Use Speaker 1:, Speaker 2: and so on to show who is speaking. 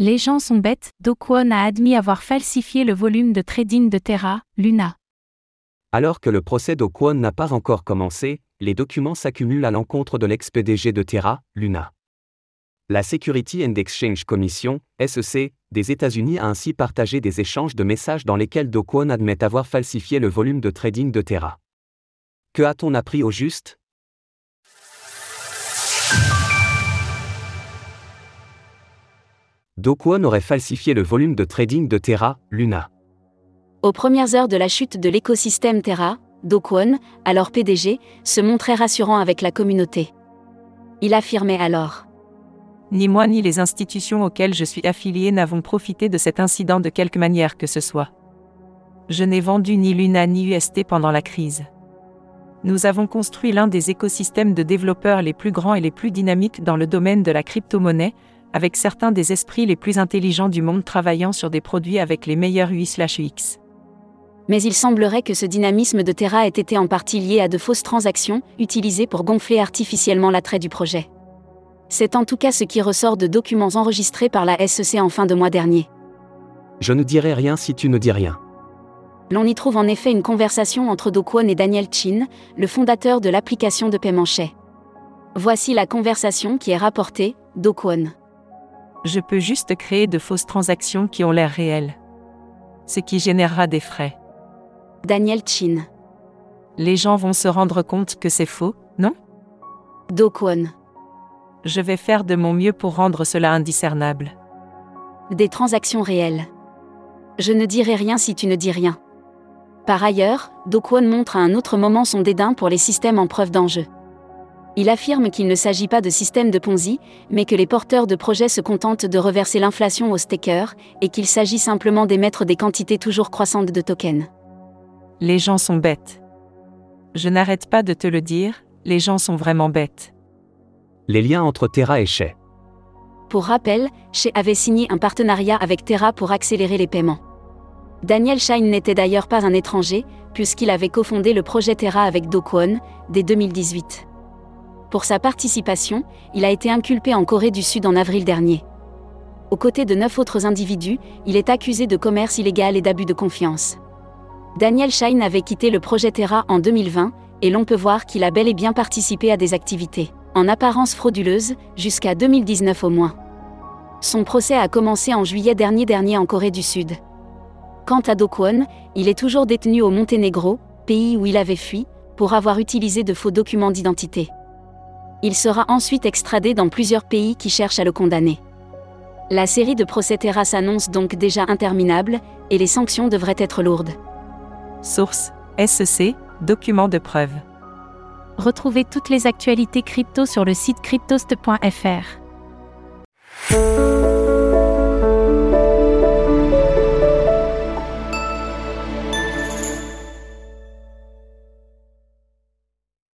Speaker 1: Les gens sont bêtes, Do a admis avoir falsifié le volume de trading de Terra, Luna.
Speaker 2: Alors que le procès Do n'a pas encore commencé, les documents s'accumulent à l'encontre de l'ex-PDG de Terra, Luna. La Security and Exchange Commission, SEC, des États-Unis a ainsi partagé des échanges de messages dans lesquels Do Kwon admet avoir falsifié le volume de trading de Terra. Que a-t-on appris au juste? Do Kwon aurait falsifié le volume de trading de Terra, Luna.
Speaker 3: Aux premières heures de la chute de l'écosystème Terra, Do Kwon, alors PDG, se montrait rassurant avec la communauté. Il affirmait alors
Speaker 4: Ni moi ni les institutions auxquelles je suis affilié n'avons profité de cet incident de quelque manière que ce soit. Je n'ai vendu ni Luna ni UST pendant la crise. Nous avons construit l'un des écosystèmes de développeurs les plus grands et les plus dynamiques dans le domaine de la crypto-monnaie, avec certains des esprits les plus intelligents du monde travaillant sur des produits avec les meilleurs UI/UX.
Speaker 3: Mais il semblerait que ce dynamisme de Terra ait été en partie lié à de fausses transactions, utilisées pour gonfler artificiellement l'attrait du projet. C'est en tout cas ce qui ressort de documents enregistrés par la SEC en fin de mois dernier.
Speaker 2: Je ne dirai rien si tu ne dis rien.
Speaker 3: L'on y trouve en effet une conversation entre Do Kwon et Daniel Chin, le fondateur de l'application de paiement Shay. Voici la conversation qui est rapportée, Do Kwon.
Speaker 4: Je peux juste créer de fausses transactions qui ont l'air réelles. Ce qui générera des frais.
Speaker 3: Daniel Chin.
Speaker 4: Les gens vont se rendre compte que c'est faux, non?
Speaker 3: Do Kwon.
Speaker 4: Je vais faire de mon mieux pour rendre cela indiscernable.
Speaker 3: Des transactions réelles. Je ne dirai rien si tu ne dis rien. Par ailleurs, Do Kwon montre à un autre moment son dédain pour les systèmes en preuve d'enjeu. Il affirme qu'il ne s'agit pas de système de Ponzi, mais que les porteurs de projets se contentent de reverser l'inflation aux stakers, et qu'il s'agit simplement d'émettre des quantités toujours croissantes de tokens.
Speaker 4: Les gens sont bêtes. Je n'arrête pas de te le dire, les gens sont vraiment bêtes.
Speaker 2: Les liens entre Terra et Shay.
Speaker 3: Pour rappel, Shay avait signé un partenariat avec Terra pour accélérer les paiements. Daniel Shine n'était d'ailleurs pas un étranger, puisqu'il avait cofondé le projet Terra avec Do Kwon, dès 2018. Pour sa participation, il a été inculpé en Corée du Sud en avril dernier. Aux côtés de neuf autres individus, il est accusé de commerce illégal et d'abus de confiance. Daniel Shine avait quitté le projet Terra en 2020, et l'on peut voir qu'il a bel et bien participé à des activités, en apparence frauduleuses, jusqu'à 2019 au moins. Son procès a commencé en juillet dernier dernier en Corée du Sud. Quant à Do Kwon, il est toujours détenu au Monténégro, pays où il avait fui, pour avoir utilisé de faux documents d'identité. Il sera ensuite extradé dans plusieurs pays qui cherchent à le condamner. La série de procès Terra s'annonce donc déjà interminable, et les sanctions devraient être lourdes.
Speaker 4: Source SEC, document de preuve.
Speaker 1: Retrouvez toutes les actualités crypto sur le site cryptost.fr.